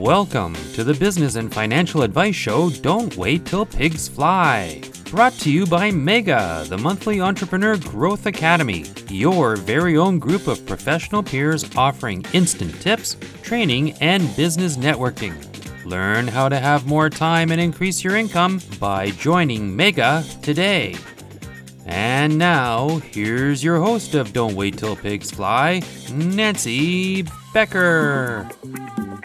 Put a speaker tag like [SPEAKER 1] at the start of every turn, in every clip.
[SPEAKER 1] Welcome to the Business and Financial Advice Show Don't Wait Till Pigs Fly. Brought to you by Mega, the monthly entrepreneur growth academy, your very own group of professional peers offering instant tips, training, and business networking. Learn how to have more time and increase your income by joining Mega today. And now, here's your host of Don't Wait Till Pigs Fly, Nancy Becker.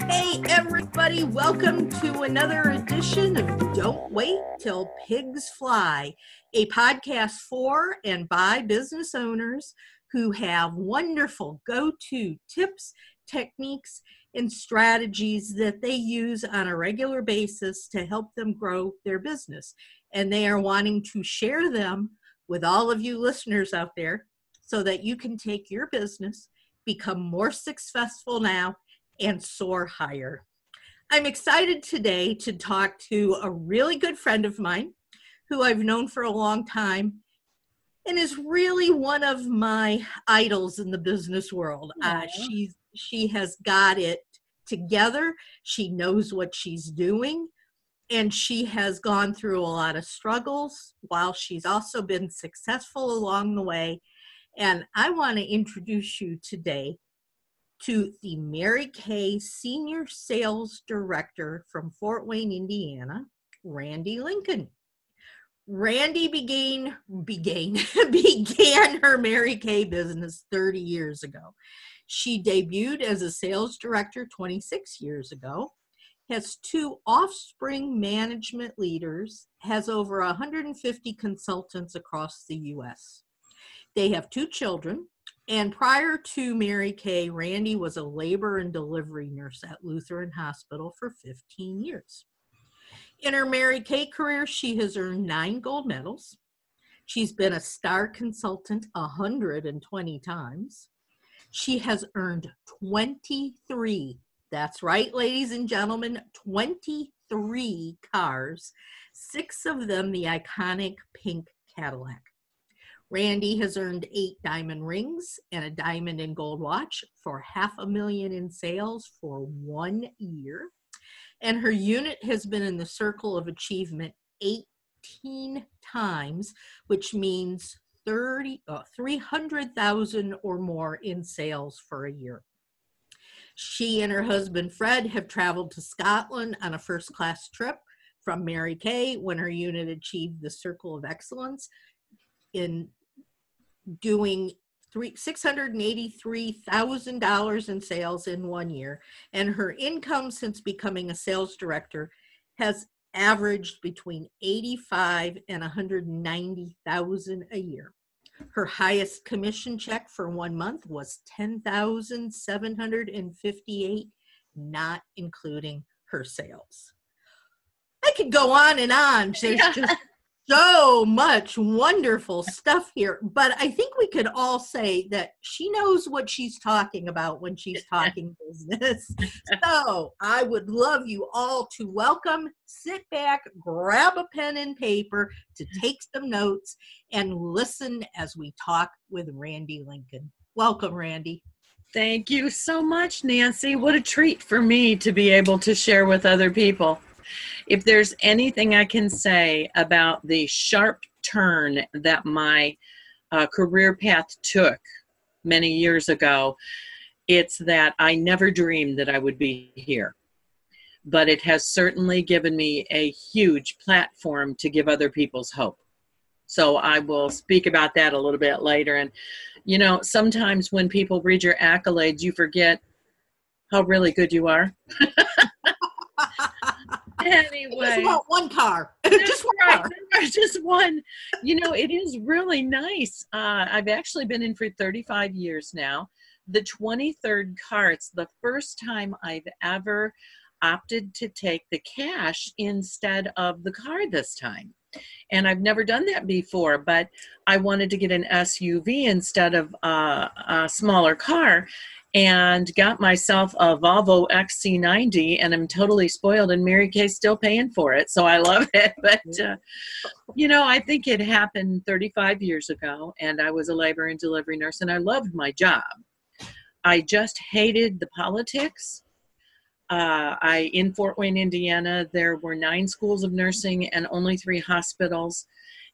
[SPEAKER 2] Hey, everybody, welcome to another edition of Don't Wait Till Pigs Fly, a podcast for and by business owners who have wonderful go to tips, techniques, and strategies that they use on a regular basis to help them grow their business. And they are wanting to share them with all of you listeners out there so that you can take your business, become more successful now, and soar higher. I'm excited today to talk to a really good friend of mine who I've known for a long time and is really one of my idols in the business world. Uh, she's she has got it together. She knows what she's doing and she has gone through a lot of struggles while she's also been successful along the way. And I want to introduce you today to the Mary Kay Senior Sales Director from Fort Wayne, Indiana, Randi Lincoln. Randi began began began her Mary Kay business 30 years ago. She debuted as a sales director 26 years ago has two offspring management leaders, has over 150 consultants across the US. They have two children, and prior to Mary Kay, Randi was a labor and delivery nurse at Lutheran Hospital for 15 years. In her Mary Kay career, she has earned nine gold medals. She's been a star consultant 120 times. She has earned 23 that's right, ladies and gentlemen, 23 cars, six of them the iconic pink Cadillac. Randi has earned eight diamond rings and a diamond and gold watch for half a million in sales for one year. And her unit has been in the circle of achievement 18 times, which means 30, uh, 300,000 or more in sales for a year. She and her husband Fred have traveled to Scotland on a first class trip from Mary Kay when her unit achieved the Circle of Excellence in doing three six hundred and eighty three thousand dollars in sales in one year, and her income since becoming a sales director has averaged between eighty five and one hundred ninety thousand a year. Her highest commission check for one month was 10,758, not including her sales. I could go on and on. There's just so much wonderful stuff here. But I think we could all say that she knows what she's talking about when she's talking business. So I would love you all to welcome, sit back, grab a pen and paper to take some notes and listen as we talk with Randi Lincoln. Welcome, Randi.
[SPEAKER 3] Thank you so much, Nancy. What a treat for me to be able to share with other people if there's anything I can say about the sharp turn that my uh, career path took many years ago, it's that I never dreamed that I would be here. But it has certainly given me a huge platform to give other people's hope. So I will speak about that a little bit later. And, you know, sometimes when people read your accolades, you forget how really good you are.
[SPEAKER 2] anyway, I just want one car. just one
[SPEAKER 3] right. car. Just one. You know, it is really nice. Uh, I've actually been in for 35 years now. The 23rd carts, the first time I've ever opted to take the cash instead of the card this time. And I've never done that before, but I wanted to get an SUV instead of uh, a smaller car and got myself a Volvo XC90 and I'm totally spoiled and Mary Kay's still paying for it. So I love it. But, uh, you know, I think it happened 35 years ago and I was a labor and delivery nurse and I loved my job. I just hated the politics. Uh, I in Fort Wayne, Indiana, there were nine schools of nursing and only three hospitals,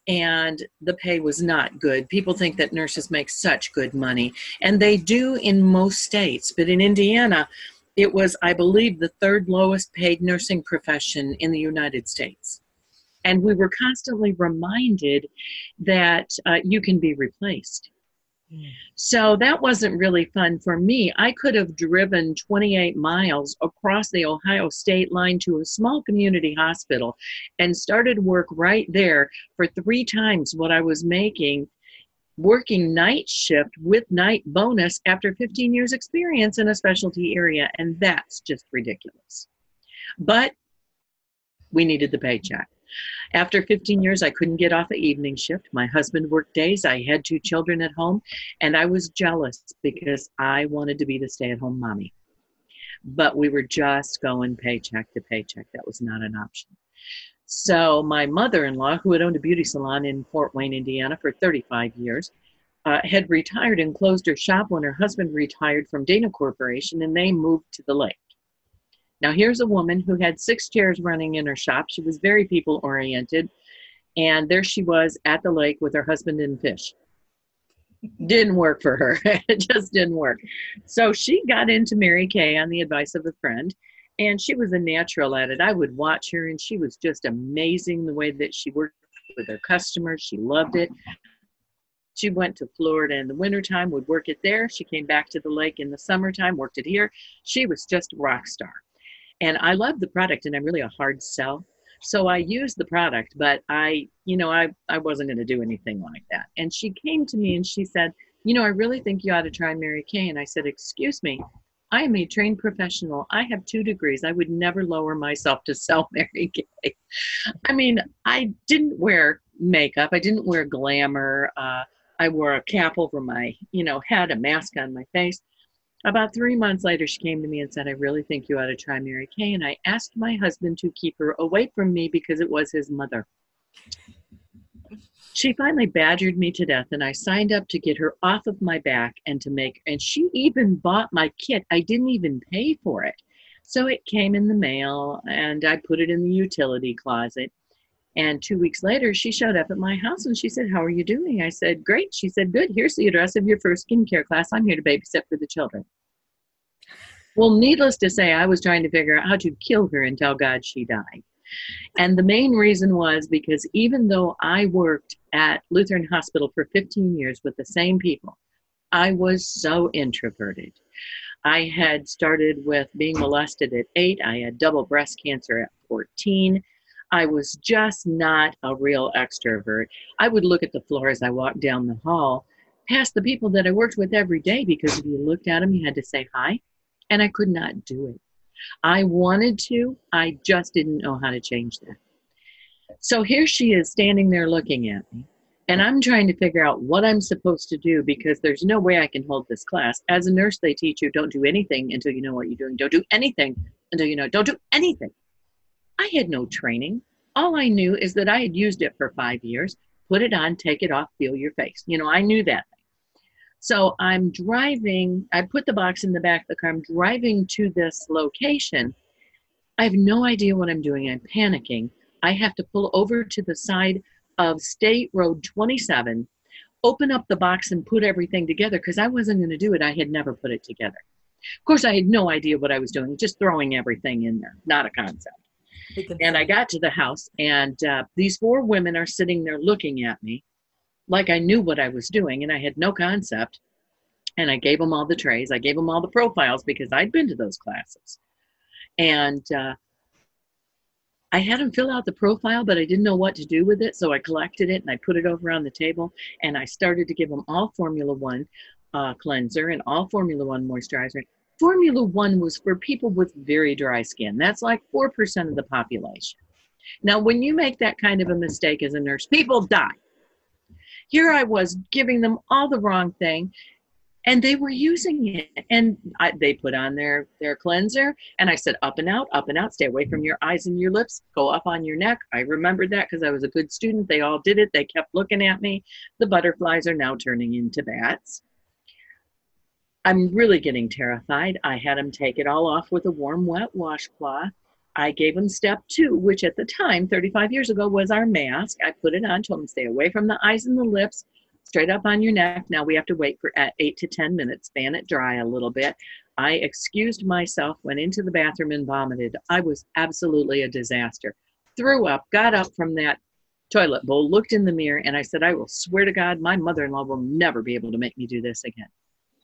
[SPEAKER 3] and the pay was not good. People think that nurses make such good money, and they do in most states, but in Indiana, it was, I believe, the third lowest paid nursing profession in the United States. And we were constantly reminded that uh, you can be replaced. So that wasn't really fun for me. I could have driven 28 miles across the Ohio state line to a small community hospital and started work right there for three times what I was making working night shift with night bonus after 15 years experience in a specialty area and that's just ridiculous but we needed the paycheck after 15 years i couldn't get off the evening shift. My husband worked days. I had two children at home and i was jealous because i wanted to be the stay-at-home mommy. But we were just going paycheck to paycheck. That was not an option. So my mother-in-law, who had owned a beauty salon in Fort Wayne, Indiana for 35 years, uh, had retired and closed her shop when her husband retired from Dana Corporation and they moved to the lake. Now here's a woman who had six chairs running in her shop. She was very people oriented. And there she was at the lake with her husband and fish. Didn't work for her. it just didn't work. So she got into Mary Kay on the advice of a friend and she was a natural at it. I would watch her, and she was just amazing the way that she worked with her customers. She loved it. She went to Florida in the wintertime, would work it there. She came back to the lake in the summertime, worked it here. She was just a rock star. And I love the product, and I'm really a hard sell. So I used the product, but I, you know, I, I wasn't going to do anything like that. And she came to me and she said, You know, I really think you ought to try Mary Kay. And I said, Excuse me, I am a trained professional. I have two degrees. I would never lower myself to sell Mary Kay. I mean, I didn't wear makeup. I didn't wear glamour. Uh, I wore a cap over my, you know, head, a mask on my face. About three months later, she came to me and said, I really think you ought to try Mary Kay. And I asked my husband to keep her away from me because it was his mother. She finally badgered me to death and i signed up to get her off of my back and to make and she even bought my kit. I didn't even pay for it. So it came in the mail and i put it in the utility closet and two weeks later she showed up at my house and she said how are you doing i said great she said good here's the address of your first skincare class i'm here to babysit for the children well needless to say i was trying to figure out how to kill her and tell god she died and the main reason was because even though I worked at Lutheran Hospital for 15 years with the same people, I was so introverted. I had started with being molested at eight. I had double breast cancer at 14. I was just not a real extrovert. I would look at the floor as I walked down the hall, past the people that I worked with every day, because if you looked at them, you had to say hi. And I could not do it. I wanted to, I just didn't know how to change that. So here she is standing there looking at me, and I'm trying to figure out what I'm supposed to do because there's no way I can hold this class. As a nurse, they teach you don't do anything until you know what you're doing. Don't do anything until you know. Don't do anything. I had no training. All I knew is that I had used it for five years. Put it on, take it off, feel your face. You know, I knew that. So I'm driving, I put the box in the back of the car. I'm driving to this location. I have no idea what I'm doing. I'm panicking. I have to pull over to the side of State Road 27, open up the box and put everything together because I wasn't going to do it. I had never put it together. Of course, I had no idea what I was doing, just throwing everything in there, not a concept. And I got to the house, and uh, these four women are sitting there looking at me like I knew what I was doing and I had no concept. And I gave them all the trays. I gave them all the profiles because I'd been to those classes. And uh, I had them fill out the profile, but I didn't know what to do with it. So I collected it and I put it over on the table and I started to give them all Formula One uh, cleanser and all Formula One moisturizer. Formula One was for people with very dry skin. That's like 4% of the population. Now, when you make that kind of a mistake as a nurse, people die. Here I was giving them all the wrong thing and they were using it. And I, they put on their their cleanser and i said up and out up and out. Stay away from your eyes and your lips. Go up on your neck. I remembered that because i was a good student. They all did it. They kept looking at me. The butterflies are now turning into bats I'm really getting terrified. I had him take it all off with a warm, wet washcloth. I gave him step two, which at the time, 35 years ago, was our mask. I put it on, told him stay away from the eyes and the lips, straight up on your neck. Now we have to wait for eight to 10 minutes, fan it dry a little bit. I excused myself, went into the bathroom and vomited. I was absolutely a disaster. Threw up, got up from that toilet bowl, looked in the mirror, and I said, I will swear to God, my mother in law will never be able to make me do this again.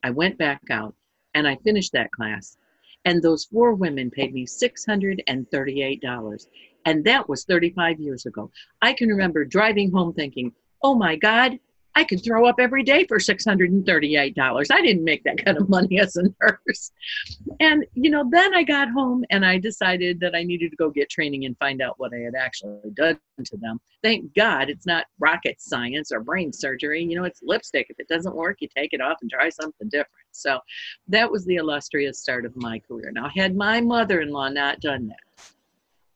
[SPEAKER 3] I went back out and I finished that class. And those four women paid me $638. And that was 35 years ago. I can remember driving home thinking, oh my God, I could throw up every day for $638. I didn't make that kind of money as a nurse. And, you know, then I got home and I decided that I needed to go get training and find out what I had actually done to them. Thank God it's not rocket science or brain surgery. You know, it's lipstick. If it doesn't work, you take it off and try something different. So that was the illustrious start of my career. Now, had my mother in law not done that,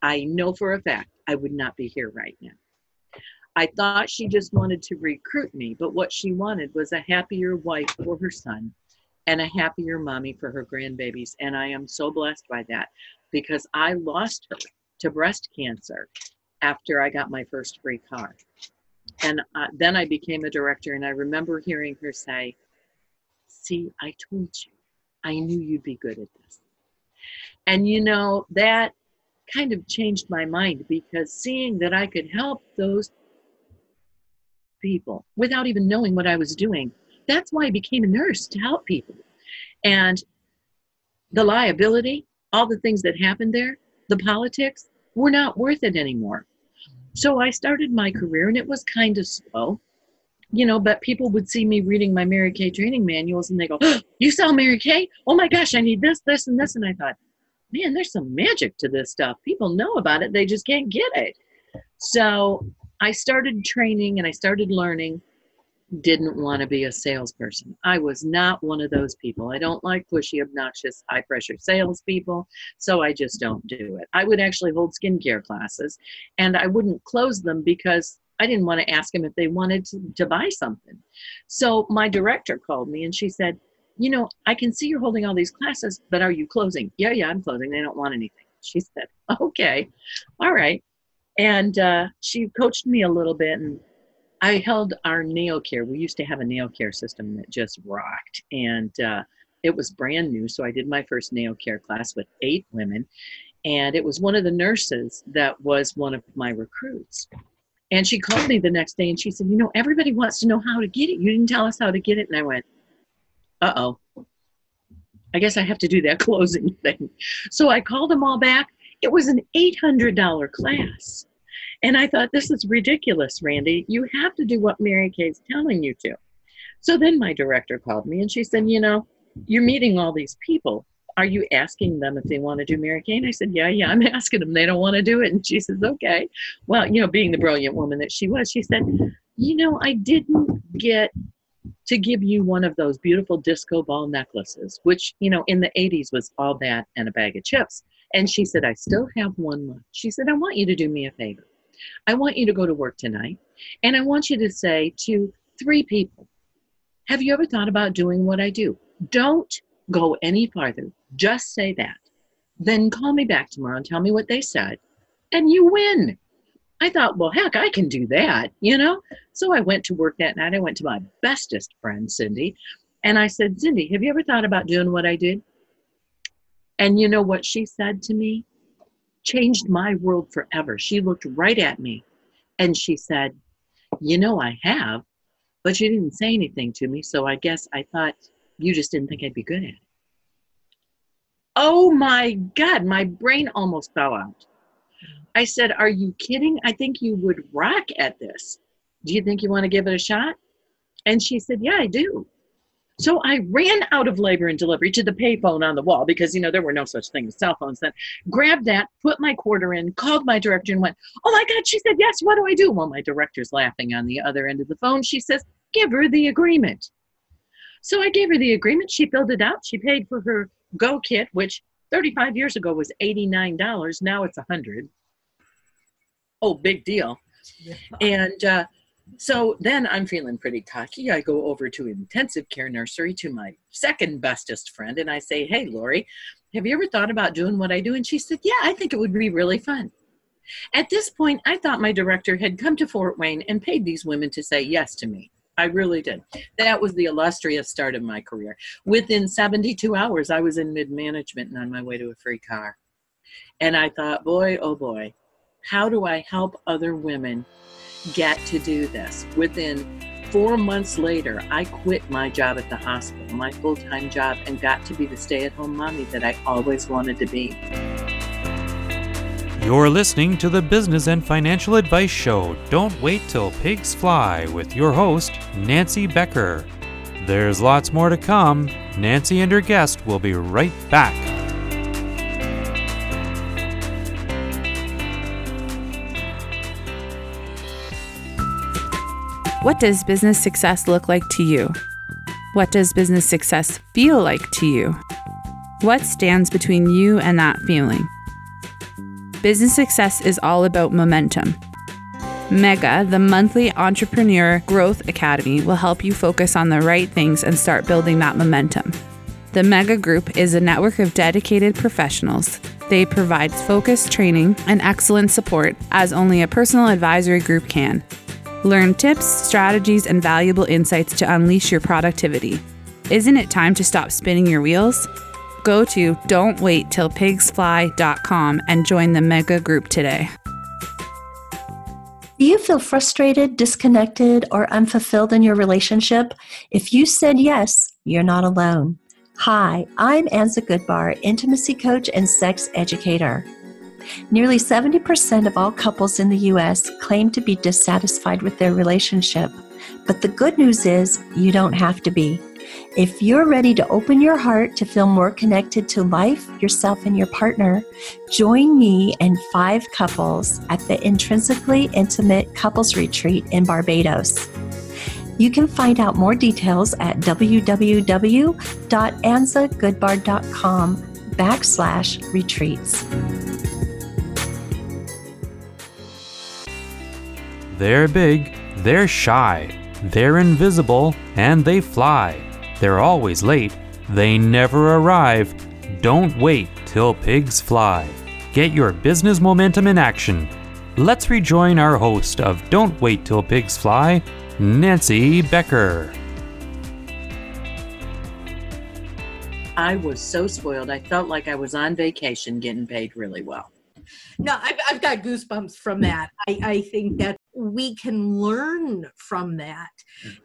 [SPEAKER 3] I know for a fact I would not be here right now. I thought she just wanted to recruit me, but what she wanted was a happier wife for her son and a happier mommy for her grandbabies. And I am so blessed by that because I lost her to breast cancer after I got my first free car. And uh, then I became a director, and I remember hearing her say, See, I told you, I knew you'd be good at this. And you know, that kind of changed my mind because seeing that I could help those people without even knowing what I was doing. That's why I became a nurse to help people. And the liability, all the things that happened there, the politics were not worth it anymore. So I started my career and it was kind of slow, you know, but people would see me reading my Mary Kay training manuals and they go, oh, You sell Mary Kay? Oh my gosh, I need this, this, and this. And I thought, Man, there's some magic to this stuff. People know about it, they just can't get it. So I started training and I started learning. Didn't want to be a salesperson. I was not one of those people. I don't like pushy, obnoxious, high pressure salespeople, so I just don't do it. I would actually hold skincare classes and I wouldn't close them because I didn't want to ask them if they wanted to, to buy something. So my director called me and she said, You know, I can see you're holding all these classes, but are you closing? Yeah, yeah, I'm closing. They don't want anything. She said, Okay, all right and uh, she coached me a little bit and i held our nail care. We used to have a nail care system that just rocked and uh, it was brand new so i did my first nail care class with eight women and it was one of the nurses that was one of my recruits. And she called me the next day and she said you know everybody wants to know how to get it. You didn't tell us how to get it. And i went uh-oh. I guess i have to do that closing thing. So i called them all back. It was an $800 class. And I thought, this is ridiculous, Randi. You have to do what Mary Kay's telling you to. So then my director called me and she said, You know, you're meeting all these people. Are you asking them if they want to do Mary Kay? And I said, Yeah, yeah, I'm asking them. They don't want to do it. And she says, Okay. Well, you know, being the brilliant woman that she was, she said, You know, I didn't get to give you one of those beautiful disco ball necklaces, which, you know, in the 80s was all that and a bag of chips. And she said, I still have one left. She said, I want you to do me a favor. I want you to go to work tonight and I want you to say to three people, Have you ever thought about doing what I do? Don't go any farther. Just say that. Then call me back tomorrow and tell me what they said, and you win. I thought, well, heck, I can do that, you know? So I went to work that night. I went to my bestest friend, Cindy, and I said, Cindy, have you ever thought about doing what I did? And you know what she said to me? Changed my world forever. She looked right at me and she said, You know, I have, but you didn't say anything to me. So I guess I thought you just didn't think I'd be good at it. Oh my God, my brain almost fell out. I said, Are you kidding? I think you would rock at this. Do you think you want to give it a shot? And she said, Yeah, I do. So I ran out of labor and delivery to the payphone on the wall because, you know, there were no such thing as cell phones then. Grabbed that, put my quarter in, called my director and went, Oh my God, she said, Yes, what do I do? Well, my director's laughing on the other end of the phone. She says, Give her the agreement. So I gave her the agreement. She filled it out. She paid for her Go kit, which 35 years ago was $89. Now it's 100 Oh, big deal. Yeah. And uh, So then I'm feeling pretty cocky. I go over to intensive care nursery to my second bestest friend and I say, Hey, Lori, have you ever thought about doing what I do? And she said, Yeah, I think it would be really fun. At this point, I thought my director had come to Fort Wayne and paid these women to say yes to me. I really did. That was the illustrious start of my career. Within 72 hours, I was in mid management and on my way to a free car. And I thought, boy, oh boy, how do I help other women get to do this? Within four months later, I quit my job at the hospital, my full time job, and got to be the stay at home mommy that I always wanted to be.
[SPEAKER 1] You're listening to the Business and Financial Advice Show. Don't wait till pigs fly with your host, Nancy Becker. There's lots more to come. Nancy and her guest will be right back.
[SPEAKER 4] What does business success look like to you? What does business success feel like to you? What stands between you and that feeling? Business success is all about momentum. Mega, the monthly entrepreneur growth academy, will help you focus on the right things and start building that momentum. The Mega Group is a network of dedicated professionals. They provide focused training and excellent support as only a personal advisory group can. Learn tips, strategies, and valuable insights to unleash your productivity. Isn't it time to stop spinning your wheels? Go to don'twaittillpigsfly.com and join the mega group today.
[SPEAKER 5] Do you feel frustrated, disconnected, or unfulfilled in your relationship? If you said yes, you're not alone. Hi, I'm Anza Goodbar, intimacy coach and sex educator. Nearly 70% of all couples in the U.S. claim to be dissatisfied with their relationship. But the good news is you don't have to be. If you're ready to open your heart to feel more connected to life, yourself, and your partner, join me and five couples at the Intrinsically Intimate Couples Retreat in Barbados. You can find out more details at www.anzagoodbar.com backslash retreats.
[SPEAKER 1] They're big, they're shy, they're invisible, and they fly. They're always late. They never arrive. Don't wait till pigs fly. Get your business momentum in action. Let's rejoin our host of Don't Wait Till Pigs Fly, Nancy Becker.
[SPEAKER 3] I was so spoiled. I felt like I was on vacation getting paid really well.
[SPEAKER 2] No, I've, I've got goosebumps from that. I, I think that we can learn from that.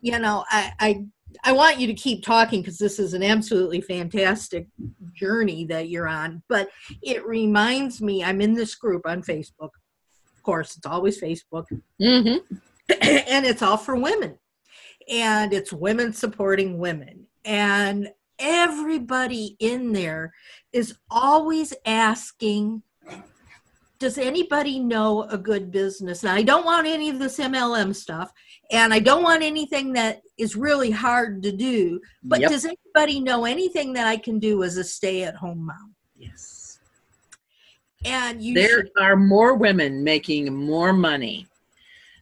[SPEAKER 2] You know, I, I I want you to keep talking because this is an absolutely fantastic journey that you're on. But it reminds me, I'm in this group on Facebook. Of course, it's always Facebook.
[SPEAKER 3] Mm-hmm.
[SPEAKER 2] and it's all for women. And it's women supporting women. And everybody in there is always asking does anybody know a good business? And I don't want any of this MLM stuff, and I don't want anything that is really hard to do. But
[SPEAKER 3] Yep.
[SPEAKER 2] does anybody know anything that I can do as a stay-at-home mom?
[SPEAKER 3] Yes.
[SPEAKER 2] And you
[SPEAKER 3] There
[SPEAKER 2] should,
[SPEAKER 3] are more women making more money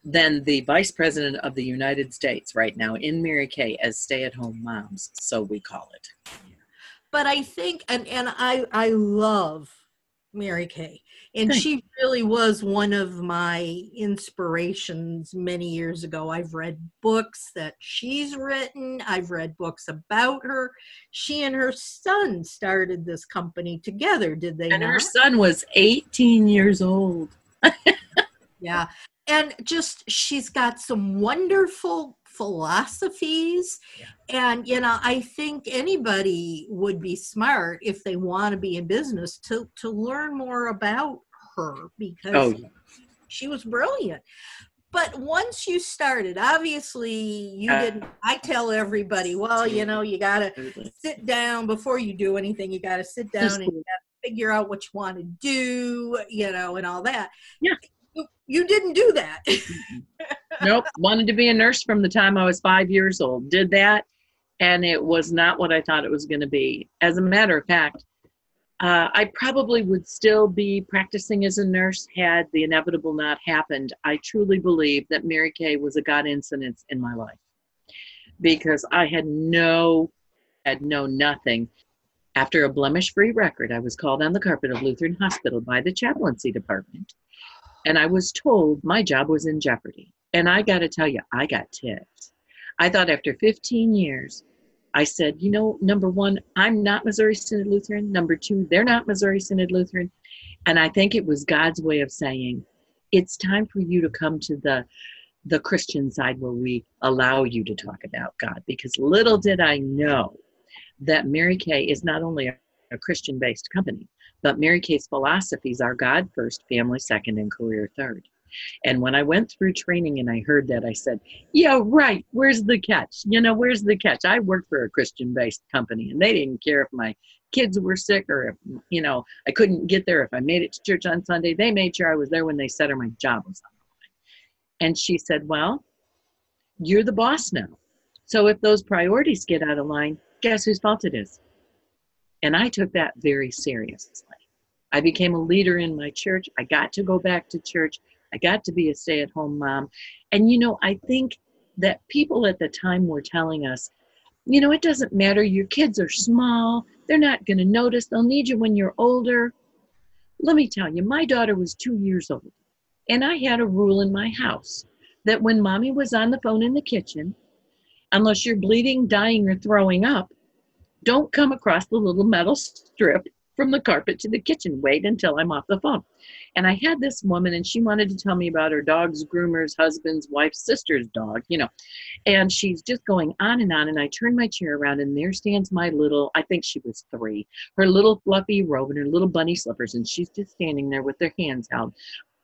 [SPEAKER 3] than the vice president of the United States right now in Mary Kay as stay at home moms, so we call it.
[SPEAKER 2] but I think, and and I I love Mary Kay, and
[SPEAKER 3] Thank
[SPEAKER 2] she really was one of my inspirations many years ago. I've read books that she's written. I've read books about her. She and her son started this company together, did they
[SPEAKER 3] And
[SPEAKER 2] not?
[SPEAKER 3] her son was 18 years old.
[SPEAKER 2] Yeah. And just she's got some wonderful philosophies. And, you know, I think anybody would be smart if they want to be in business to, to learn more about her because
[SPEAKER 3] Oh,
[SPEAKER 2] she was brilliant. But once you started, obviously you
[SPEAKER 3] Uh,
[SPEAKER 2] didn't. I tell everybody, well, you know, you got to sit down before you do anything. You got to sit down and you got to figure out what you want to do, you know, and all that.
[SPEAKER 3] Yeah.
[SPEAKER 2] You, didn't do that.
[SPEAKER 3] nope. Wanted to be a nurse from the time I was five years old. Did that, and it was not what I thought it was going to be. As a matter of fact, Uh, I probably would still be practicing as a nurse had the inevitable not happened. I truly believe that Mary Kay was a God incident in my life because I had no, had no nothing. After a blemish free record, I was called on the carpet of Lutheran Hospital by the chaplaincy department, and I was told my job was in jeopardy. And I got to tell you, I got ticked. I thought after 15 years, I said, you know, number one, I'm not Missouri Synod Lutheran. Number two, they're not Missouri Synod Lutheran. And I think it was God's way of saying, it's time for you to come to the the Christian side where we allow you to talk about God. Because little did I know that Mary Kay is not only a, a Christian based company, but Mary Kay's philosophies are God first, family second, and career third. And when I went through training and I heard that, I said, Yeah, right. Where's the catch? You know, where's the catch? I worked for a Christian based company and they didn't care if my kids were sick or if, you know, I couldn't get there. If I made it to church on Sunday, they made sure I was there when they said or my job was on the line. And she said, Well, you're the boss now. So if those priorities get out of line, guess whose fault it is? And I took that very seriously. I became a leader in my church. I got to go back to church. I got to be a stay at home mom. And, you know, I think that people at the time were telling us, you know, it doesn't matter. Your kids are small. They're not going to notice. They'll need you when you're older. Let me tell you, my daughter was two years old. And I had a rule in my house that when mommy was on the phone in the kitchen, unless you're bleeding, dying, or throwing up, don't come across the little metal strip from the carpet to the kitchen. Wait until I'm off the phone. And I had this woman, and she wanted to tell me about her dog's groomer's husband's wife's sister's dog, you know. And she's just going on and on. And I turn my chair around, and there stands my little, I think she was three, her little fluffy robe and her little bunny slippers. And she's just standing there with their hands out,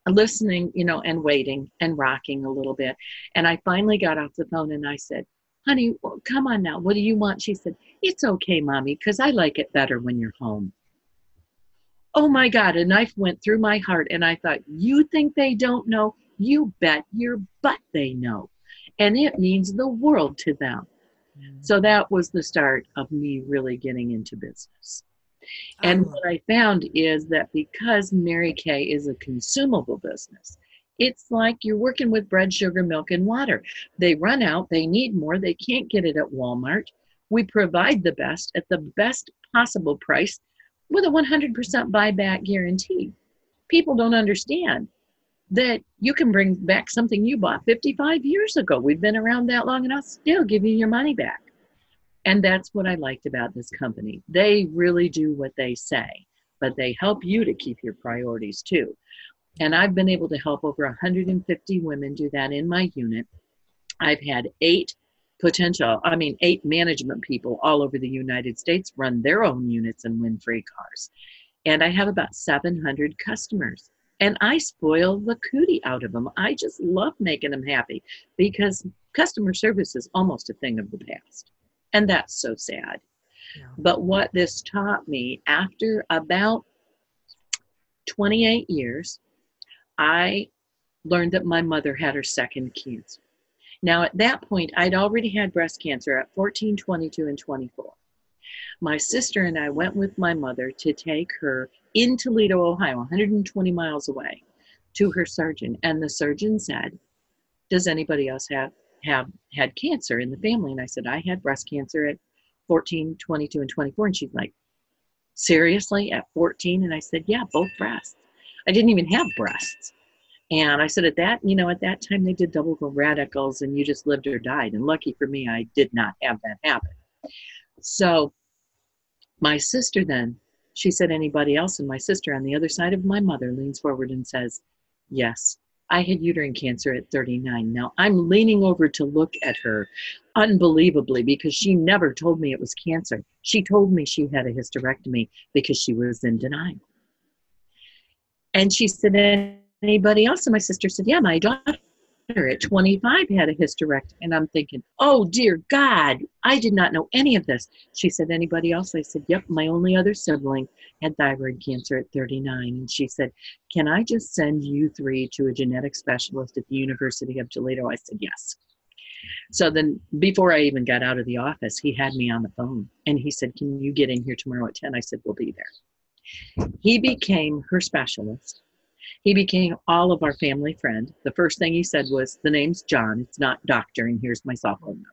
[SPEAKER 3] listening, you know, and waiting and rocking a little bit. And I finally got off the phone and I said, honey, come on now. What do you want? She said, it's okay, mommy, because I like it better when you're home oh my God, a knife went through my heart. And I thought, you think they don't know? You bet your butt they know. And it means the world to them. So that was the start of me really getting into business. And what I found is that because Mary Kay is a consumable business, it's like you're working with bread, sugar, milk, and water. They run out, they need more, they can't get it at Walmart. We provide the best at the best possible price with a 100% buyback guarantee. People don't understand that you can bring back something you bought 55 years ago. We've been around that long and I'll still give you your money back. And that's what I liked about this company. They really do what they say, but they help you to keep your priorities too. And I've been able to help over 150 women do that in my unit. I've had eight potential, I mean, eight management people all over the United States run their own units and win free cars. And I have about 700 customers. And I spoil the cootie out of them. I just love making them happy because customer service is almost a thing of the past. And that's so sad. Yeah. But what this taught me after about 28 years, I learned that my mother had her second cancer. Now, at that point, I'd already had breast cancer at 14, 22, and 24. My sister and I went with my mother to take her in Toledo, Ohio, 120 miles away, to her surgeon. And the surgeon said, Does anybody else have, have had cancer in the family? And I said, I had breast cancer at 14, 22, and 24. And she's like, Seriously, at 14? And I said, Yeah, both breasts. I didn't even have breasts. And I said, at that, you know, at that time they did double radicals and you just lived or died. And lucky for me, I did not have that happen. So my sister then, she said, anybody else? And my sister on the other side of my mother leans forward and says, yes, I had uterine cancer at 39. Now I'm leaning over to look at her unbelievably because she never told me it was cancer. She told me she had a hysterectomy because she was in denial. And she said, anybody else? And my sister said, Yeah, my daughter at 25 had a hysterectomy. And I'm thinking, Oh, dear God, I did not know any of this. She said, Anybody else? I said, Yep, my only other sibling had thyroid cancer at 39. And she said, Can I just send you three to a genetic specialist at the University of Toledo? I said, Yes. So then, before I even got out of the office, he had me on the phone and he said, Can you get in here tomorrow at 10? I said, We'll be there. He became her specialist. He became all of our family friend. The first thing he said was, The name's John. It's not doctor, and here's my cell phone number.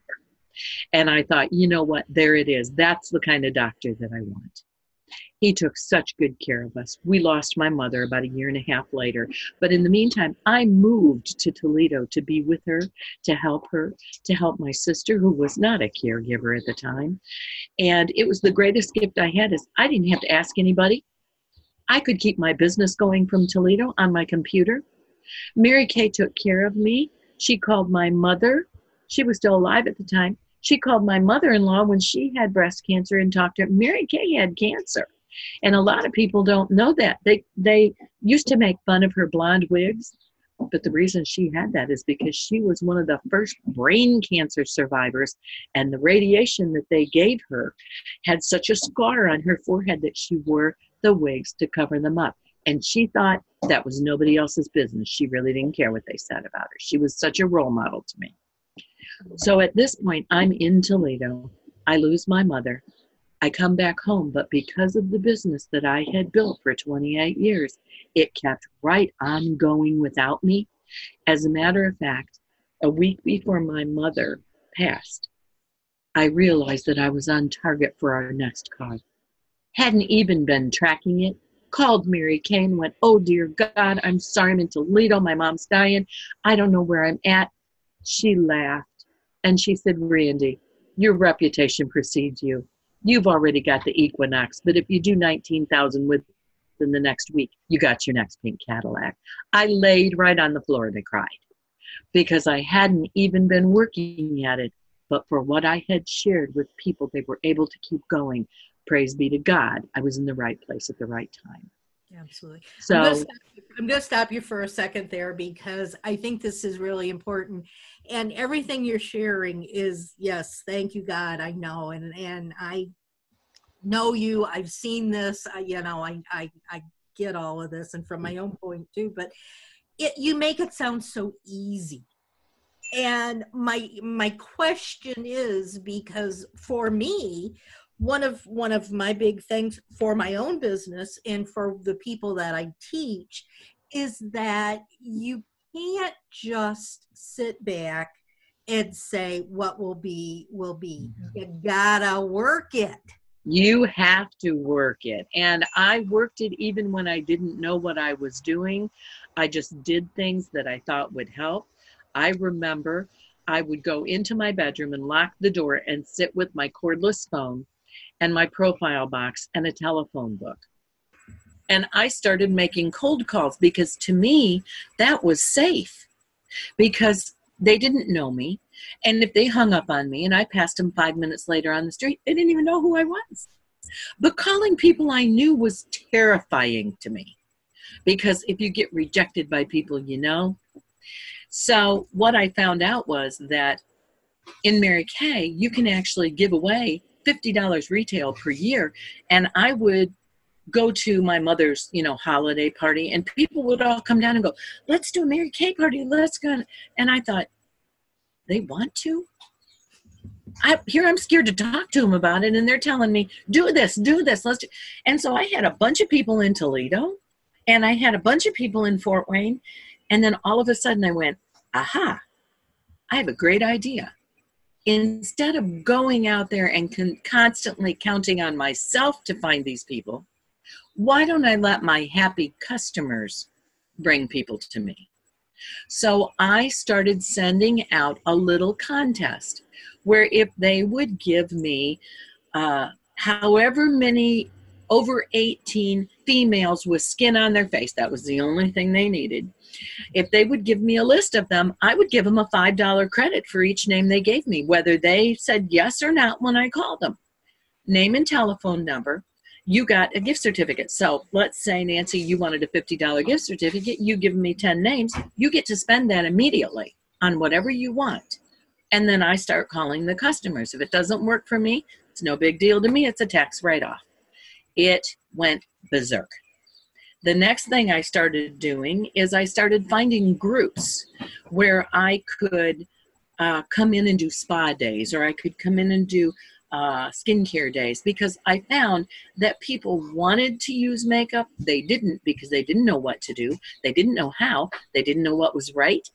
[SPEAKER 3] And I thought, you know what? There it is. That's the kind of doctor that I want. He took such good care of us. We lost my mother about a year and a half later. But in the meantime, I moved to Toledo to be with her, to help her, to help my sister, who was not a caregiver at the time. And it was the greatest gift I had is I didn't have to ask anybody. I could keep my business going from Toledo on my computer. Mary Kay took care of me. She called my mother. She was still alive at the time. She called my mother-in-law when she had breast cancer and talked to her. Mary Kay had cancer. And a lot of people don't know that. They they used to make fun of her blonde wigs, but the reason she had that is because she was one of the first brain cancer survivors and the radiation that they gave her had such a scar on her forehead that she wore the wigs to cover them up. And she thought that was nobody else's business. She really didn't care what they said about her. She was such a role model to me. So at this point, I'm in Toledo. I lose my mother. I come back home, but because of the business that I had built for 28 years, it kept right on going without me. As a matter of fact, a week before my mother passed, I realized that I was on target for our next car. Hadn't even been tracking it. Called Mary Kay, went, Oh dear God, I'm sorry, I'm in Toledo. Oh, my mom's dying. I don't know where I'm at. She laughed and she said, Randi, your reputation precedes you. You've already got the Equinox, but if you do 19,000 within the next week, you got your next pink Cadillac. I laid right on the floor and I cried because I hadn't even been working at it. But for what I had shared with people, they were able to keep going. Praise be to God, I was in the right place at the right time.
[SPEAKER 2] Absolutely.
[SPEAKER 3] So
[SPEAKER 2] I'm going to stop you for a second there because I think this is really important. And everything you're sharing is, yes, thank you, God. I know. And, and I know you. I've seen this. I, you know, I, I, I get all of this and from my own point too, but it, you make it sound so easy. And my, my question is because for me, one of one of my big things for my own business and for the people that I teach is that you can't just sit back and say what will be will be. Mm-hmm. You gotta work it.
[SPEAKER 3] You have to work it. And I worked it even when I didn't know what I was doing. I just did things that I thought would help. I remember I would go into my bedroom and lock the door and sit with my cordless phone and my profile box and a telephone book. And I started making cold calls because to me, that was safe because they didn't know me. And if they hung up on me and I passed them five minutes later on the street, they didn't even know who I was. But calling people I knew was terrifying to me because if you get rejected by people you know. So, what I found out was that in Mary Kay, you can actually give away $50 retail per year. And I would go to my mother's, you know, holiday party and people would all come down and go, let's do a Mary Kay party. Let's go. And I thought, they want to? I, here I'm scared to talk to them about it, and they're telling me, "Do this, do this, let's." Do. And so I had a bunch of people in Toledo, and I had a bunch of people in Fort Wayne, and then all of a sudden I went, "Aha! I have a great idea instead of going out there and con- constantly counting on myself to find these people, why don't I let my happy customers bring people to me? So I started sending out a little contest where if they would give me uh, however many over 18 females with skin on their face, that was the only thing they needed if they would give me a list of them, I would give them a $5 credit for each name they gave me, whether they said yes or not when I called them. Name and telephone number. You got a gift certificate. So let's say, Nancy, you wanted a $50 gift certificate. You give me 10 names. You get to spend that immediately on whatever you want. And then I start calling the customers. If it doesn't work for me, it's no big deal to me. It's a tax write off. It went berserk. The next thing I started doing is I started finding groups where I could uh, come in and do spa days, or I could come in and do uh, skincare days because I found that people wanted to use makeup. They didn't because they didn't know what to do. They didn't know how. They didn't know what was right.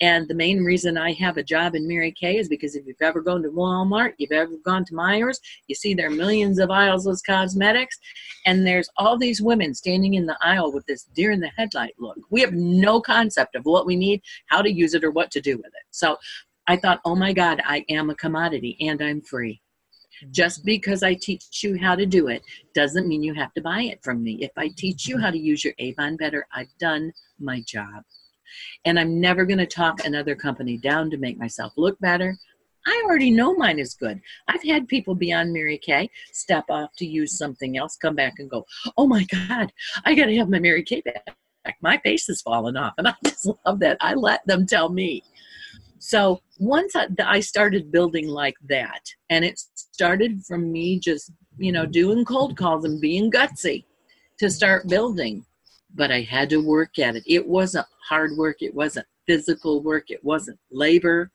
[SPEAKER 3] And the main reason I have a job in Mary Kay is because if you've ever gone to Walmart, you've ever gone to Meijer's, you see there are millions of aisles of cosmetics, and there's all these women standing in the aisle with this deer in the headlight look. We have no concept of what we need, how to use it, or what to do with it. So I thought, oh my God, I am a commodity and I'm free. Just because I teach you how to do it doesn't mean you have to buy it from me. If I teach you how to use your Avon better, I've done my job. And I'm never going to talk another company down to make myself look better. I already know mine is good. I've had people beyond Mary Kay step off to use something else, come back and go, oh my God, I got to have my Mary Kay back. My face has fallen off. And I just love that. I let them tell me. So once I started building like that, and it started from me just, you know, doing cold calls and being gutsy to start building. But I had to work at it. It wasn't hard work, it wasn't physical work, it wasn't labor,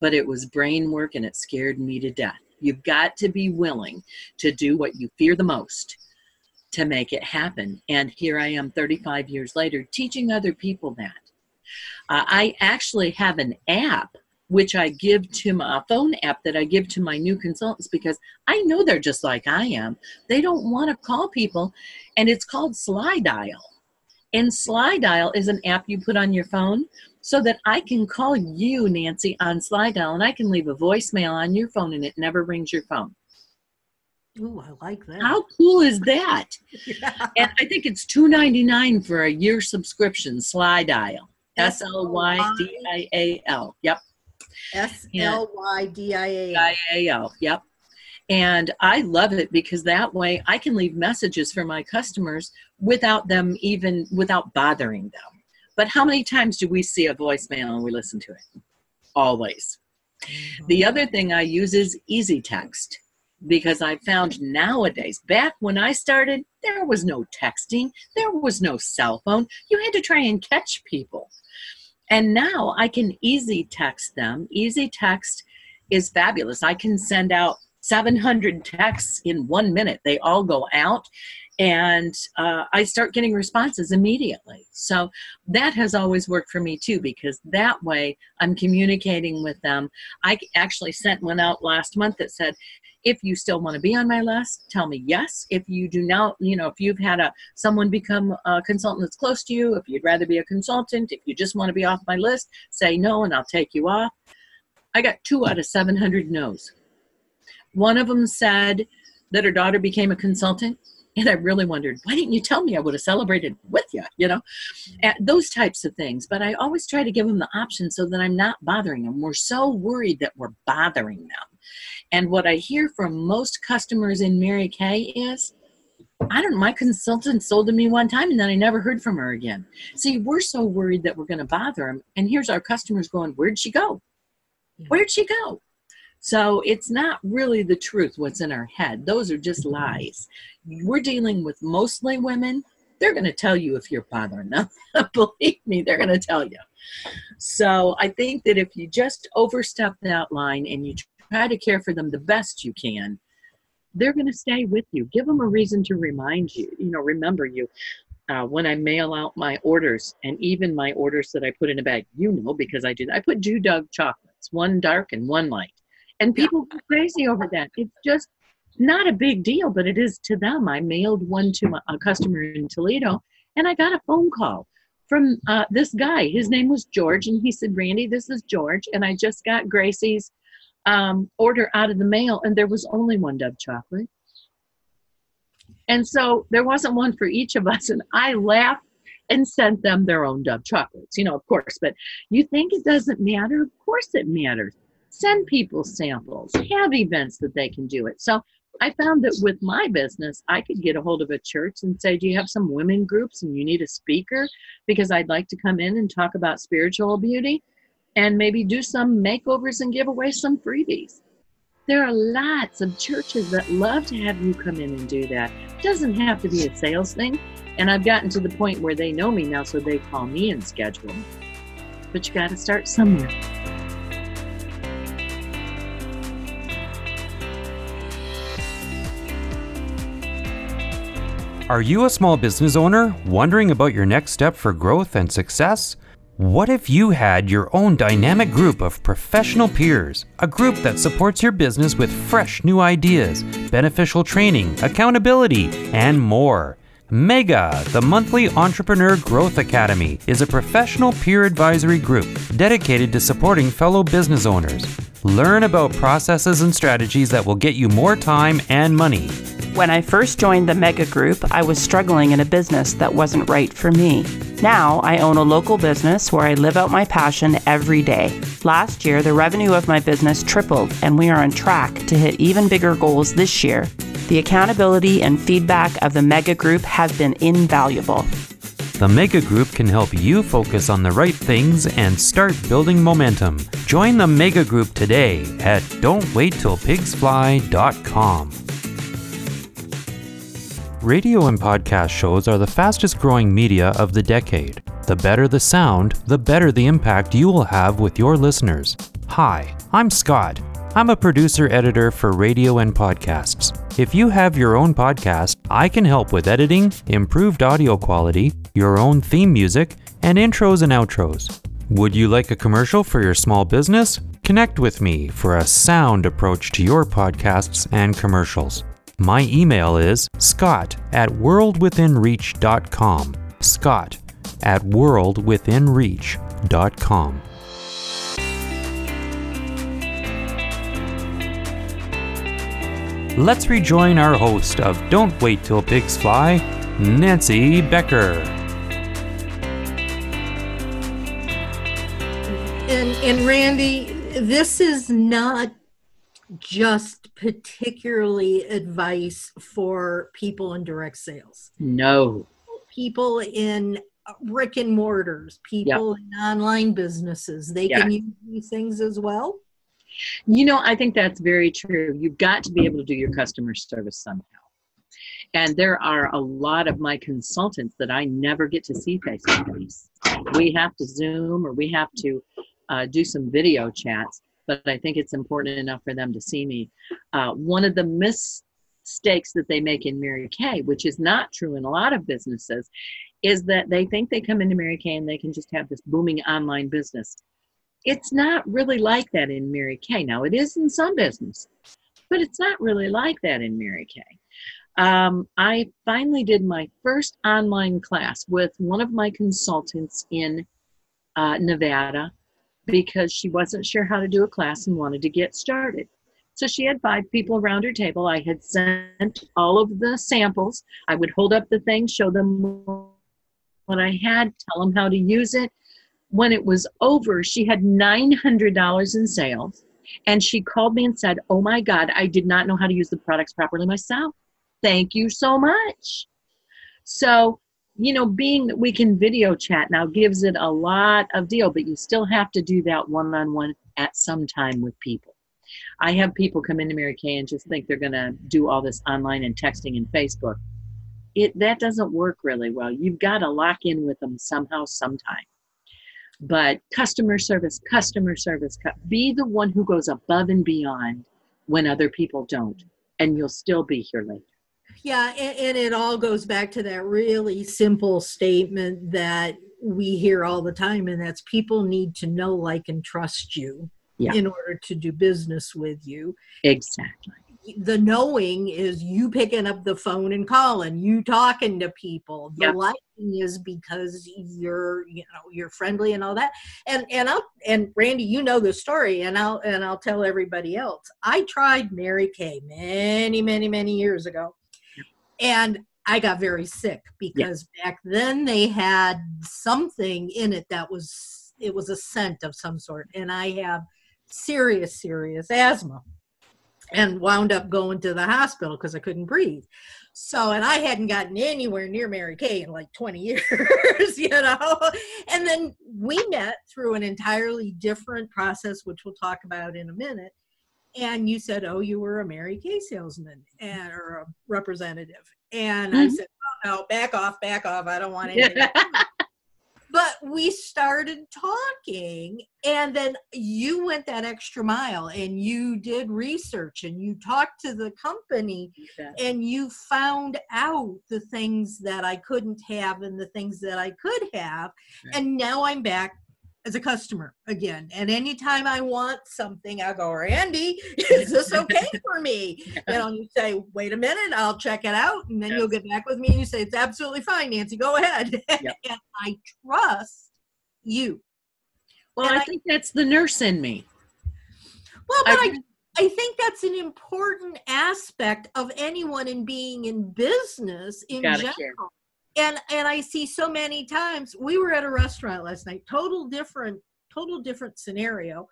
[SPEAKER 3] but it was brain work and it scared me to death. You've got to be willing to do what you fear the most to make it happen. And here I am 35 years later teaching other people that. Uh, I actually have an app which I give to my phone app that I give to my new consultants because I know they're just like I am. They don't want to call people, and it's called Slydial. And Slydial is an app you put on your phone so that I can call you, Nancy, on Slydial, and I can leave a voicemail on your phone and it never rings your phone.
[SPEAKER 2] Ooh, I like that.
[SPEAKER 3] How cool is that? yeah. And I think it's two ninety nine for a year subscription, Slydial. S L Y D I A L. Yep.
[SPEAKER 2] S L Y D I A
[SPEAKER 3] L. I A L. Yep. And I love it because that way I can leave messages for my customers without them even without bothering them. But how many times do we see a voicemail and we listen to it? Always. Mm-hmm. The other thing I use is Easy Text because I found nowadays, back when I started, there was no texting, there was no cell phone. You had to try and catch people. And now I can easy text them. Easy text is fabulous. I can send out 700 texts in one minute. They all go out, and uh, I start getting responses immediately. So that has always worked for me too, because that way I'm communicating with them. I actually sent one out last month that said, if you still want to be on my list tell me yes if you do not you know if you've had a someone become a consultant that's close to you if you'd rather be a consultant if you just want to be off my list say no and i'll take you off i got two out of 700 no's one of them said that her daughter became a consultant and I really wondered, why didn't you tell me? I would have celebrated with you, you know, and those types of things. But I always try to give them the option so that I'm not bothering them. We're so worried that we're bothering them. And what I hear from most customers in Mary Kay is, I don't my consultant sold to me one time and then I never heard from her again. See, we're so worried that we're going to bother them. And here's our customers going, Where'd she go? Where'd she go? So it's not really the truth what's in our head. Those are just lies. We're dealing with mostly women. They're going to tell you if you're bothering them. Believe me, they're going to tell you. So I think that if you just overstep that line and you try to care for them the best you can, they're going to stay with you. Give them a reason to remind you, you know, remember you. Uh, when I mail out my orders and even my orders that I put in a bag, you know, because I did, I put two Dove chocolates, one dark and one light. And people go crazy over that. It's just not a big deal, but it is to them. I mailed one to my, a customer in Toledo and I got a phone call from uh, this guy. His name was George, and he said, Randi, this is George, and I just got Gracie's um, order out of the mail, and there was only one Dove chocolate. And so there wasn't one for each of us, and I laughed and sent them their own Dove chocolates, you know, of course. But you think it doesn't matter? Of course it matters. Send people samples, have events that they can do it. So I found that with my business, I could get a hold of a church and say, Do you have some women groups and you need a speaker? Because I'd like to come in and talk about spiritual beauty and maybe do some makeovers and give away some freebies. There are lots of churches that love to have you come in and do that. It doesn't have to be a sales thing. And I've gotten to the point where they know me now, so they call me and schedule. me. But you got to start somewhere.
[SPEAKER 1] Are you a small business owner wondering about your next step for growth and success? What if you had your own dynamic group of professional peers? A group that supports your business with fresh new ideas, beneficial training, accountability, and more. Mega, the monthly Entrepreneur Growth Academy, is a professional peer advisory group dedicated to supporting fellow business owners. Learn about processes and strategies that will get you more time and money.
[SPEAKER 6] When I first joined the Mega Group, I was struggling in a business that wasn't right for me. Now I own a local business where I live out my passion every day. Last year, the revenue of my business tripled, and we are on track to hit even bigger goals this year. The accountability and feedback of the Mega Group have been invaluable.
[SPEAKER 1] The Mega Group can help you focus on the right things and start building momentum. Join the Mega Group today at don'twaittillpigsfly.com. Radio and podcast shows are the fastest growing media of the decade. The better the sound, the better the impact you will have with your listeners. Hi, I'm Scott. I'm a producer editor for radio and podcasts. If you have your own podcast, I can help with editing, improved audio quality, your own theme music, and intros and outros. Would you like a commercial for your small business? Connect with me for a sound approach to your podcasts and commercials. My email is scott at worldwithinreach.com. Scott at worldwithinreach.com. Let's rejoin our host of Don't Wait Till Pigs Fly, Nancy Becker.
[SPEAKER 2] And and Randi, this is not just particularly advice for people in direct sales.
[SPEAKER 3] No.
[SPEAKER 2] People in brick and mortars, people in online businesses, they
[SPEAKER 3] Yeah.
[SPEAKER 2] can use these things as well.
[SPEAKER 3] You know, I think that's very true. You've got to be able to do your customer service somehow. And there are a lot of my consultants that I never get to see face to face. We have to Zoom or we have to uh, do some video chats, but I think it's important enough for them to see me. Uh, one of the mistakes that they make in Mary Kay, which is not true in a lot of businesses, is that they think they come into Mary Kay and they can just have this booming online business it's not really like that in Mary Kay. Now, it is in some business, but it's not really like that in Mary Kay. Um, I finally did my first online class with one of my consultants in uh, Nevada because she wasn't sure how to do a class and wanted to get started. So she had five people around her table. I had sent all of the samples. I would hold up the thing, show them what I had, tell them how to use it when it was over, she had $900 in sales. And she called me and said, Oh my God, I did not know how to use the products properly myself. Thank you so much. So, you know, being that we can video chat now gives it a lot of deal, but you still have to do that one on one at some time with people. I have people come into Mary Kay and just think they're going to do all this online and texting and Facebook. It that doesn't work really well. You've got to lock in with them somehow, sometime but customer service customer service be the one who goes above and beyond when other people don't and you'll still be here later
[SPEAKER 2] Yeah, and, and it all goes back to that really simple statement that we hear all the time, and that's people need to know, like, and trust you
[SPEAKER 3] Yeah.
[SPEAKER 2] in order to do business with you.
[SPEAKER 3] exactly
[SPEAKER 2] The knowing is you picking up the phone and calling, you talking to people. The
[SPEAKER 3] Yep.
[SPEAKER 2] liking is because you're, you know, you're friendly and all that. And and I'll and Randi, you know the story, and I'll and I'll tell everybody else. I tried Mary Kay many, many, many years ago, and I got very sick because back then they had something in it that was it was a scent of some sort, and I have serious, serious asthma, and wound up going to the hospital because I couldn't breathe. So, and I hadn't gotten anywhere near Mary Kay in like 20 years, you know. And then we met through an entirely different process, which we'll talk about in a minute. And you said, "Oh, you were a Mary Kay salesman and or a representative." And I
[SPEAKER 3] Mhm.
[SPEAKER 2] said, "Oh no, back off, back off! I don't want anything." but we started talking and then you went that extra mile and you did research and you talked to the company and you found out the things that i couldn't have and the things that i could have and now i'm back as a customer again. And anytime I want something, I go, Randi, is this okay for me? And know, you say, wait a minute, I'll check it out. And then yes. you'll get back with me and you say, it's absolutely fine, Nancy, go ahead. Yep. and I trust you.
[SPEAKER 3] Well, I, I, think that's the nurse in me.
[SPEAKER 2] Well, but I, I, I think that's an important aspect of anyone in being in business in general. Share and and i see so many times we were at a restaurant last night total different total different scenario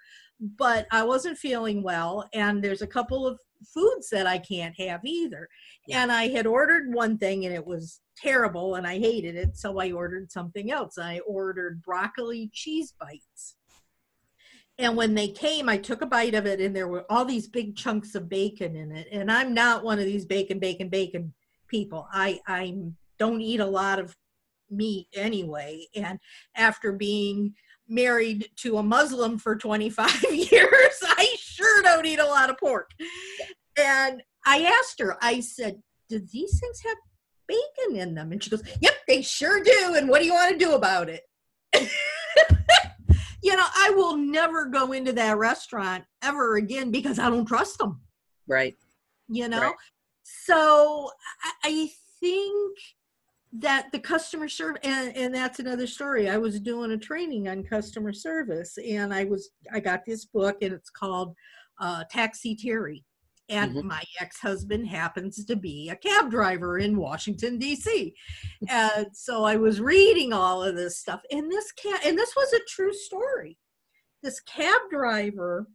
[SPEAKER 2] but i wasn't feeling well and there's a couple of foods that i can't have either. Yeah. and i had ordered one thing and it was terrible and i hated it so i ordered something else i ordered broccoli cheese bites. And when they came i took a bite of it and there were all these big chunks of bacon in it and i'm not one of these bacon bacon bacon people. I i'm don't eat a lot of meat anyway. And after being married to a Muslim for 25 years, I sure don't eat a lot of pork. And I asked her, I said, Do these things have bacon in them? And she goes, Yep, they sure do. And what do you want to do about it? you know, I will never go into that restaurant ever again because I don't trust them.
[SPEAKER 3] Right.
[SPEAKER 2] You know?
[SPEAKER 3] Right.
[SPEAKER 2] So I think that the customer service and, and that's another story. I was doing a training on customer service and i was i got this book and it's called uh, taxi terry. And mm-hmm. my ex-husband happens to be a cab driver in washington d.c and so i was reading all of this stuff and this cab and this was a true story. This cab driver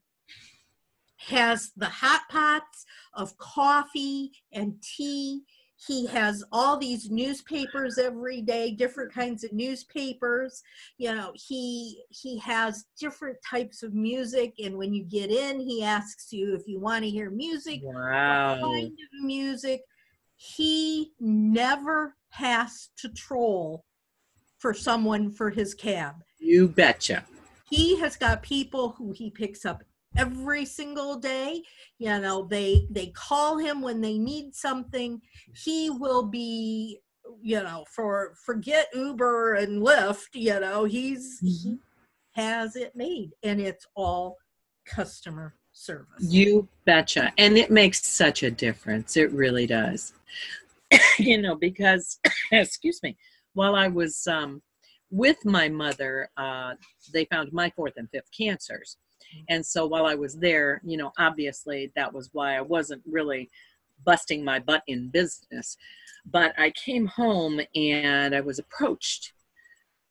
[SPEAKER 2] has the hot pots of coffee and tea he has all these newspapers every day different kinds of newspapers. You know he he has different types of music and when you get in he asks you if you want to hear music
[SPEAKER 3] wow.
[SPEAKER 2] kind of music. He never has to troll for someone for his cab.
[SPEAKER 3] You betcha.
[SPEAKER 2] He has got people who he picks up every single day you know they they call him when they need something. He will be you know for forget uber and lyft you know he's mm-hmm. he has it made and it's all customer service.
[SPEAKER 3] You betcha. And it makes such a difference. It really does. You know because excuse me while i was um, with my mother uh, they found my fourth and fifth cancers and so while I was there, you know, obviously that was why I wasn't really busting my butt in business. But I came home and I was approached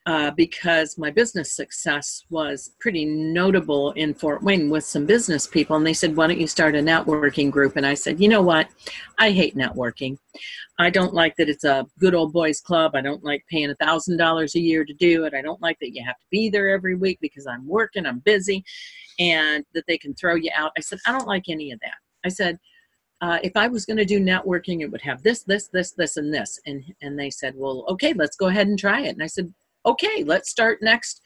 [SPEAKER 3] uh, because my business success was pretty notable in Fort Wayne with some business people. And they said, Why don't you start a networking group? And I said, You know what? I hate networking. I don't like that it's a good old boys club. I don't like paying a $1,000 a year to do it. I don't like that you have to be there every week because I'm working, I'm busy, and that they can throw you out. I said, I don't like any of that. I said, uh, if I was going to do networking, it would have this, this, this, this, and this. And and they said, well, okay, let's go ahead and try it. And I said, okay, let's start next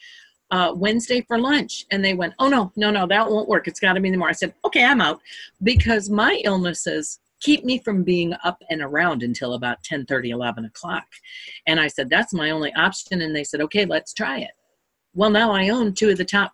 [SPEAKER 3] uh, Wednesday for lunch. And they went, oh, no, no, no, that won't work. It's got to be in the. I said, okay, I'm out because my illnesses keep me from being up and around until about 10 30 11 o'clock and i said that's my only option and they said okay let's try it well now i own two of the top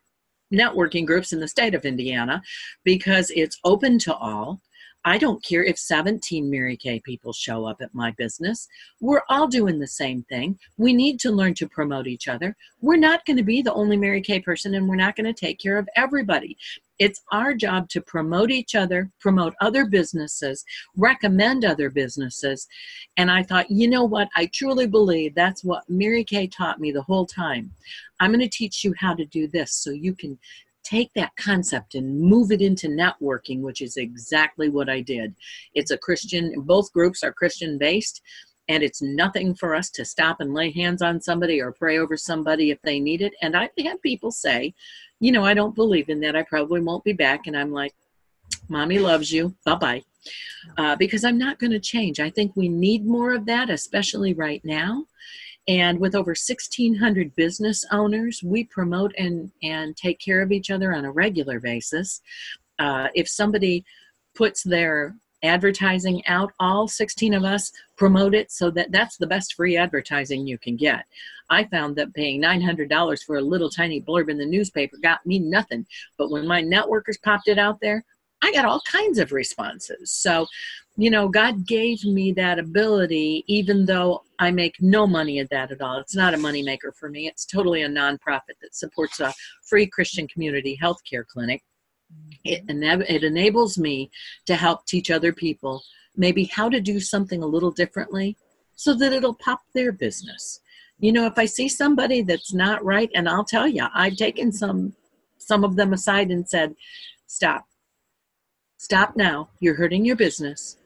[SPEAKER 3] networking groups in the state of indiana because it's open to all I don't care if 17 Mary Kay people show up at my business. We're all doing the same thing. We need to learn to promote each other. We're not going to be the only Mary Kay person and we're not going to take care of everybody. It's our job to promote each other, promote other businesses, recommend other businesses. And I thought, you know what? I truly believe that's what Mary Kay taught me the whole time. I'm going to teach you how to do this so you can take that concept and move it into networking, which is exactly what I did. It's a Christian, both groups are Christian based, and it's nothing for us to stop and lay hands on somebody or pray over somebody if they need it. And I've had people say, you know, I don't believe in that. I probably won't be back. And I'm like, mommy loves you. Bye bye. Uh, because I'm not going to change. I think we need more of that, especially right now. And with over 1,600 business owners, we promote and, and take care of each other on a regular basis. Uh, if somebody puts their advertising out all 16 of us promote it so that that's the best free advertising you can get i found that paying $900 for a little tiny blurb in the newspaper got me nothing but when my networkers popped it out there i got all kinds of responses. So you know god gave me that ability even though i make no money at that at all. It's not a money maker for me. It's totally a nonprofit that supports a free christian community healthcare clinic. It, mm-hmm. it enables me to help teach other people maybe how to do something a little differently so that it'll pop their business. You know if i see somebody that's not right and i'll tell you i've taken some some of them aside and said stop stop now. You're hurting your business.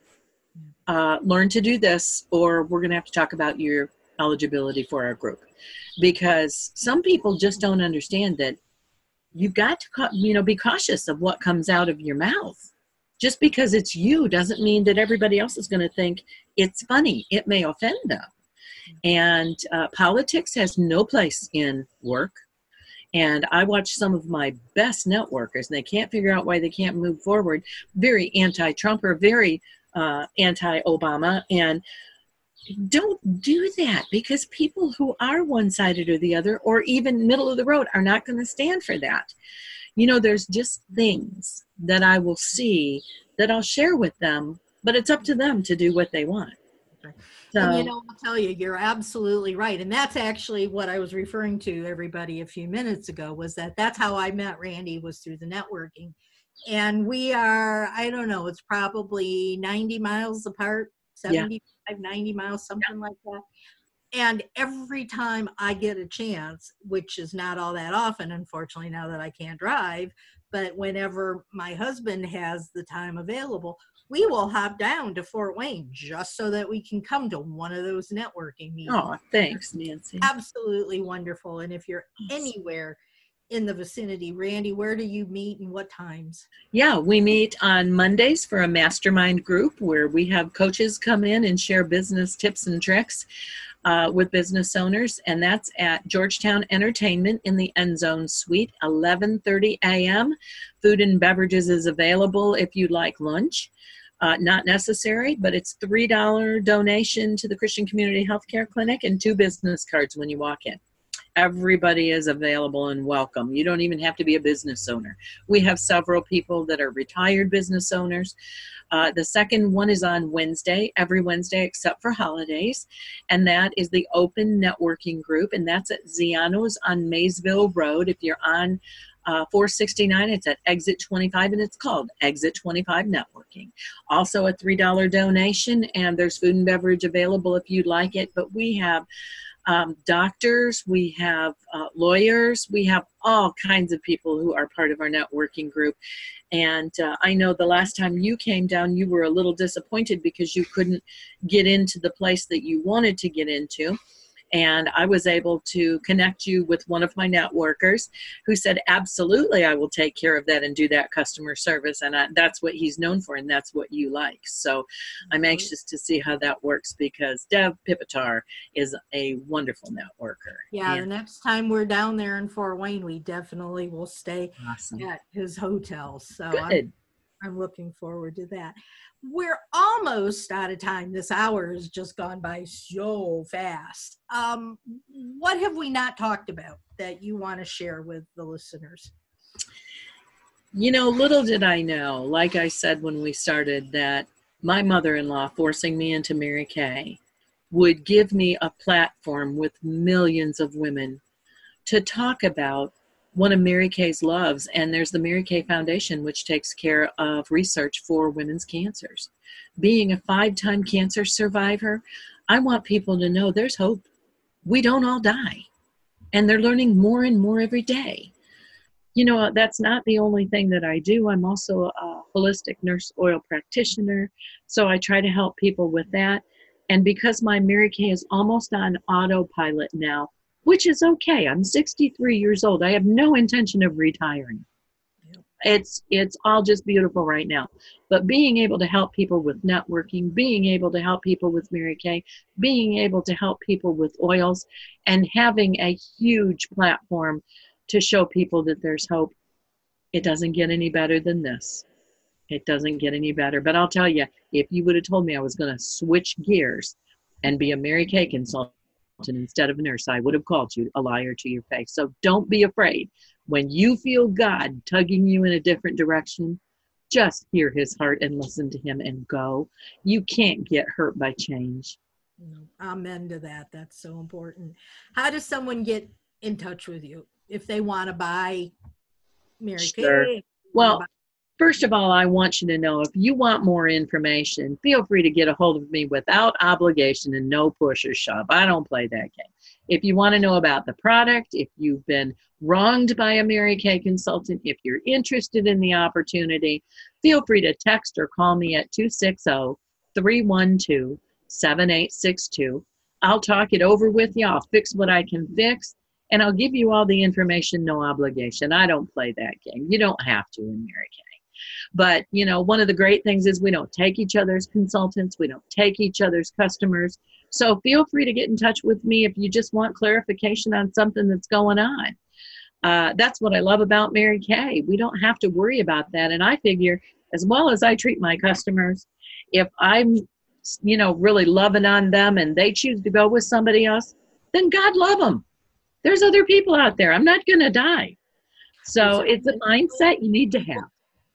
[SPEAKER 3] Uh, learn to do this or we're going to have to talk about your eligibility for our group. Because some people just don't understand that you've got to you know be cautious of what comes out of your mouth. Just because it's you doesn't mean that everybody else is going to think it's funny. It may offend them. And uh, politics has no place in work and i watch some of my best networkers and they can't figure out why they can't move forward very anti-trump or very uh, anti-obama and don't do that because people who are one sided or the other or even middle of the road are not going to stand for that. You know, there's just things that I will see that I'll share with them, but it's up to them to do what they want.
[SPEAKER 2] So, and you know, I'll tell you, you're absolutely right. And that's actually what I was referring to everybody a few minutes ago was that that's how I met Randi was through the networking. And we are, I don't know, it's probably 90 miles apart, 70 yeah 90 miles, something like that. And every time I get a chance, which is not all that often, unfortunately, now that I can't drive, but whenever my husband has the time available, we will hop down to Fort Wayne just so that we can come to one of those networking meetings.
[SPEAKER 3] Oh, thanks, Nancy.
[SPEAKER 2] Absolutely wonderful. And if you're anywhere in the vicinity. Randi, where do you meet and what times?
[SPEAKER 3] Yeah, we meet on Mondays for a mastermind group where we have coaches come in and share business tips and tricks uh, with business owners, and that's at Georgetown Entertainment in the End Zone Suite, 11:30 a.m. Food and beverages is available if you'd like lunch. Uh, not necessary, but it's $3 donation to the Christian Community Healthcare Clinic and two business cards when you walk in everybody is available and welcome. You don't even have to be a business owner. We have several people that are retired business owners. Uh, the second one is on Wednesday, every Wednesday except for holidays, and that is the Open Networking Group, and that's at Ziano's on Maysville Road. If you're on uh, 469 it's at exit 25 and it's called exit 25 networking also a $3 donation and there's food and beverage available if you'd like it but we have um, doctors, we have uh, lawyers, we have all kinds of people who are part of our networking group. And uh, I know the last time you came down, you were a little disappointed because you couldn't get into the place that you wanted to get into and I was able to connect you with one of my networkers who said, Absolutely, I will take care of that and do that customer service. And I, that's what he's known for, and that's what you like. So I'm mm-hmm. anxious to see how that works because Dev Pipitar is a wonderful networker.
[SPEAKER 2] Yeah, and the next time we're down there in Fort Wayne, we definitely will stay awesome. at his hotel. So Good. I'm, I'm looking forward to that we're almost out of time. This hour has just gone by so fast. Um, what have we not talked about that you want to share with the listeners?
[SPEAKER 3] You know, little did I know, like I said when we started, that my mother in law forcing me into Mary Kay would give me a platform with millions of women to talk about one of Mary Kay's loves, and there's the Mary Kay Foundation, which takes care of research for women's cancers. Being a five time cancer survivor, I want people to know there's hope. We don't all die, and they're learning more and more every day. You know, that's not the only thing that I do. I'm also a holistic nurse oil practitioner, so I try to help people with that. And because my Mary Kay is almost on autopilot now, which is okay. I'm 63 years old. I have no intention of retiring. it's it's all just beautiful right now but being able to help people with networking being able to help people with mary kay being able to help people with oils and having a huge platform to show people that there's hope it doesn't get any better than this it doesn't get any better but i'll tell you if you would have told me i was going to switch gears and be a mary kay consultant instead of a nurse i would have called you a liar to your face so don't be afraid when you feel God tugging you in a different direction, just hear his heart and listen to him and go. You can't get hurt by change. Mm-hmm.
[SPEAKER 2] Amen to that. That's so important. How does someone get in touch with you if they want to buy Mary sure. Kay?
[SPEAKER 3] Well, first of all, I want you to know if you want more information, feel free to get a hold of me without obligation and no push or shove. I don't play that game. If you want to know about the product, if you've been wronged by a Mary Kay consultant, if you're interested in the opportunity, feel free to text or call me at 260 312 7862. I'll talk it over with you. I'll fix what I can fix, and I'll give you all the information, no obligation. I don't play that game. You don't have to in Mary Kay. But, you know, one of the great things is we don't take each other's consultants, we don't take each other's customers. So feel free to get in touch with me if you just want clarification on something that's going on. Uh, that's what I love about Mary Kay. We don't have to worry about that. And I figure, as well as I treat my customers, if I'm, you know, really loving on them and they choose to go with somebody else, then God love them. There's other people out there. I'm not going to die. So it's a mindset you need to have.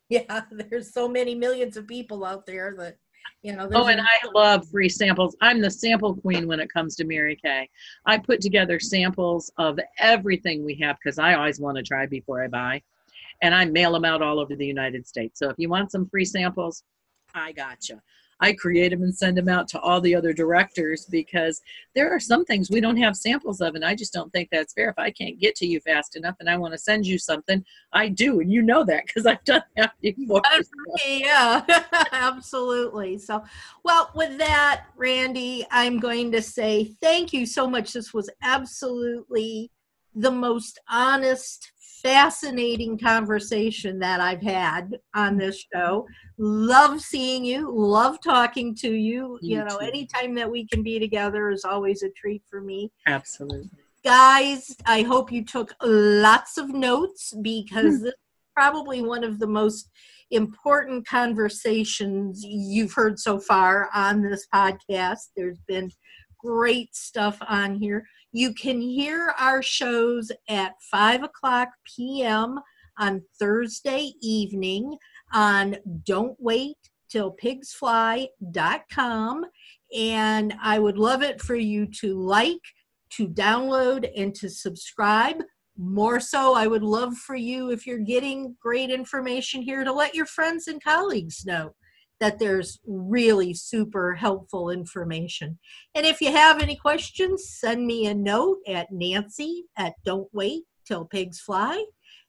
[SPEAKER 2] Yeah, there's so many millions of people out there that you know.
[SPEAKER 3] Oh, and I love free samples. I'm the sample queen when it comes to Mary Kay. I put together samples of everything we have because I always want to try before I buy, and I mail them out all over the United States. So if you want some free samples, I gotcha. I create them and send them out to all the other directors because there are some things we don't have samples of, and I just don't think that's fair. If I can't get to you fast enough and I want to send you something, I do, and you know that because I've done that before.
[SPEAKER 2] yeah, absolutely. So, well, with that, Randi, I'm going to say thank you so much. This was absolutely the most honest, fascinating conversation that I've had on this show. Love seeing you, love talking to you. you, you know, too. anytime that we can be together is always a treat for me.
[SPEAKER 3] Absolutely.
[SPEAKER 2] Guys, I hope you took lots of notes because hmm. this is probably one of the most important conversations you've heard so far on this podcast. There's been great stuff on here. You can hear our shows at 5 o'clock p.m. on Thursday evening on Don't Wait Till pigsfly.com. And I would love it for you to like, to download, and to subscribe. More so, I would love for you, if you're getting great information here, to let your friends and colleagues know that there's really super helpful information. And if you have any questions, send me a note at Nancy at Don't Wait Till Pigs Fly.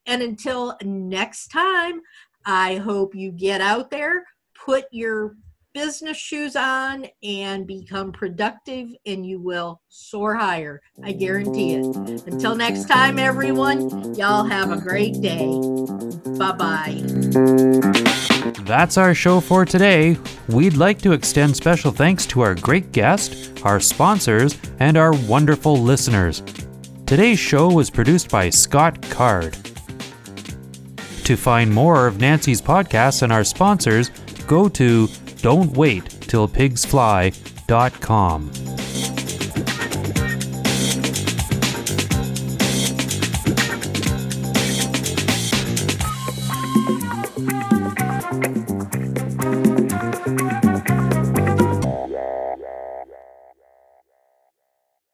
[SPEAKER 2] And until next time, I hope you get out there, put your business shoes on, and become productive, and you will soar higher. I guarantee it. Until next time, everyone, y'all have a great day. Bye bye.
[SPEAKER 1] That's our show for today. We'd like to extend special thanks to our great guest, our sponsors, and our wonderful listeners. Today's show was produced by Scott Card. To find more of Nancy's podcasts and our sponsors, go to don'twaittillpigsfly.com.